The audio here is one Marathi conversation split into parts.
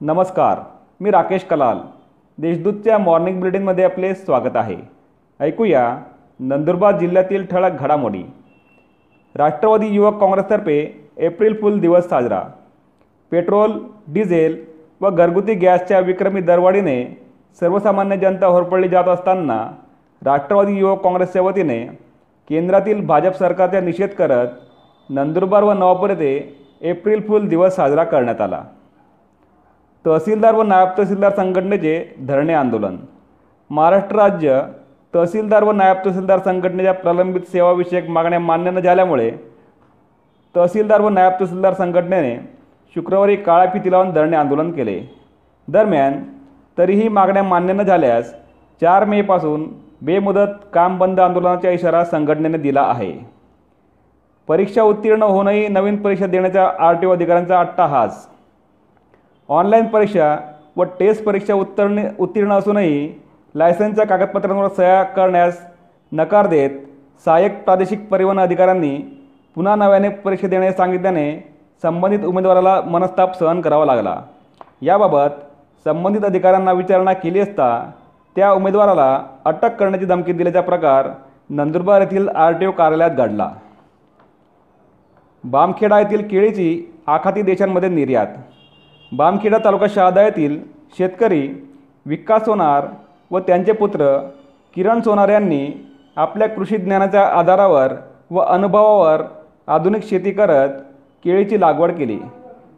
नमस्कार मी राकेश कलाल. देशदूतच्या मॉर्निंग बुलेटिनमध्ये आपले स्वागत आहे. ऐकूया नंदुरबार जिल्ह्यातील ठळक घडामोडी. राष्ट्रवादी युवक काँग्रेसतर्फे एप्रिल फुल दिवस साजरा. पेट्रोल डिझेल व घरगुती गॅसच्या विक्रमी दरवाढीने सर्वसामान्य जनता होरपळली जात असताना राष्ट्रवादी युवक काँग्रेसच्या वतीने केंद्रातील भाजप सरकारचा निषेध करत नंदुरबार व नवापूर येथे एप्रिल फुल दिवस साजरा करण्यात आला. तहसीलदार व नायब तहसीलदार संघटनेचे धरणे आंदोलन. महाराष्ट्र राज्य तहसीलदार व नायब तहसीलदार संघटनेच्या प्रलंबित सेवाविषयक मागण्या मान्य न झाल्यामुळे तहसीलदार व नायब तहसीलदार संघटनेने शुक्रवारी काळ्या फिती लावून धरणे आंदोलन केले. दरम्यान तरीही मागण्या मान्य न झाल्यास चार मेपासून बेमुदत काम बंद आंदोलनाचा इशारा संघटनेने दिला आहे. परीक्षा उत्तीर्ण होऊनही नवीन परीक्षा देण्याचा आर टी ओ अधिकाऱ्यांचा अट्टाहास ऑनलाईन परीक्षा व टेस्ट परीक्षा उत्तीर्ण उत्तीर्ण असूनही लायसन्सच्या कागदपत्रांवर सह्या करण्यास नकार देत सहाय्यक प्रादेशिक परिवहन अधिकाऱ्यांनी पुन्हा नव्याने परीक्षा देण्यास सांगितल्याने संबंधित उमेदवाराला मनस्ताप सहन करावा लागला. याबाबत संबंधित अधिकाऱ्यांना विचारणा केली असता त्या उमेदवाराला अटक करण्याची धमकी दिल्याचा प्रकार नंदुरबार येथील आर टी ओ कार्यालयात घडला. बामखेडा येथील केळीची आखाती देशांमध्ये निर्यात बामखेडा तालुका शहादा येथील शेतकरी विकास सोनार व त्यांचे पुत्र किरण सोनार यांनी आपल्या कृषी ज्ञानाच्या आधारावर व अनुभवावर आधुनिक शेती करत केळीची लागवड केली.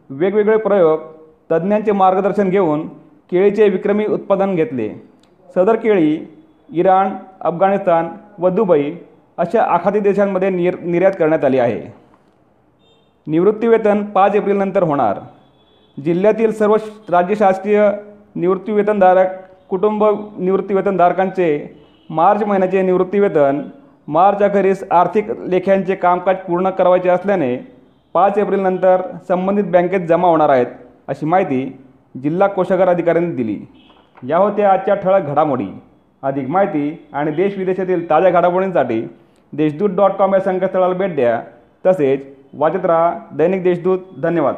वेगवेगळे प्रयोग तज्ज्ञांचे मार्गदर्शन घेऊन केळीचे विक्रमी उत्पादन घेतले. सदर केळी इराण अफगाणिस्तान व दुबई अशा आखाती देशांमध्ये निर निर्यात करण्यात आली आहे. निवृत्तीवेतन पाच एप्रिलनंतर होणार. जिल्ह्यातील सर्व श- राज्य शासकीय निवृत्तीवेतनधारक कुटुंब निवृत्तीवेतनधारकांचे मार्च महिन्याचे निवृत्तीवेतन मार्च अखेरीस आर्थिक लेख्यांचे कामकाज पूर्ण करायचे असल्याने पाच एप्रिलनंतर संबंधित बँकेत जमा होणार आहेत अशी माहिती जिल्हा कोषागार अधिकाऱ्यांनी दिली. या होत्या आजच्या ठळक घडामोडी. अधिक माहिती आणि देश विदेशातील ताज्या घडामोडींसाठी देशदूत डॉट कॉम या संकेतस्थळाला भेट द्या. तसेच वाचत राहा दैनिक देशदूत. धन्यवाद.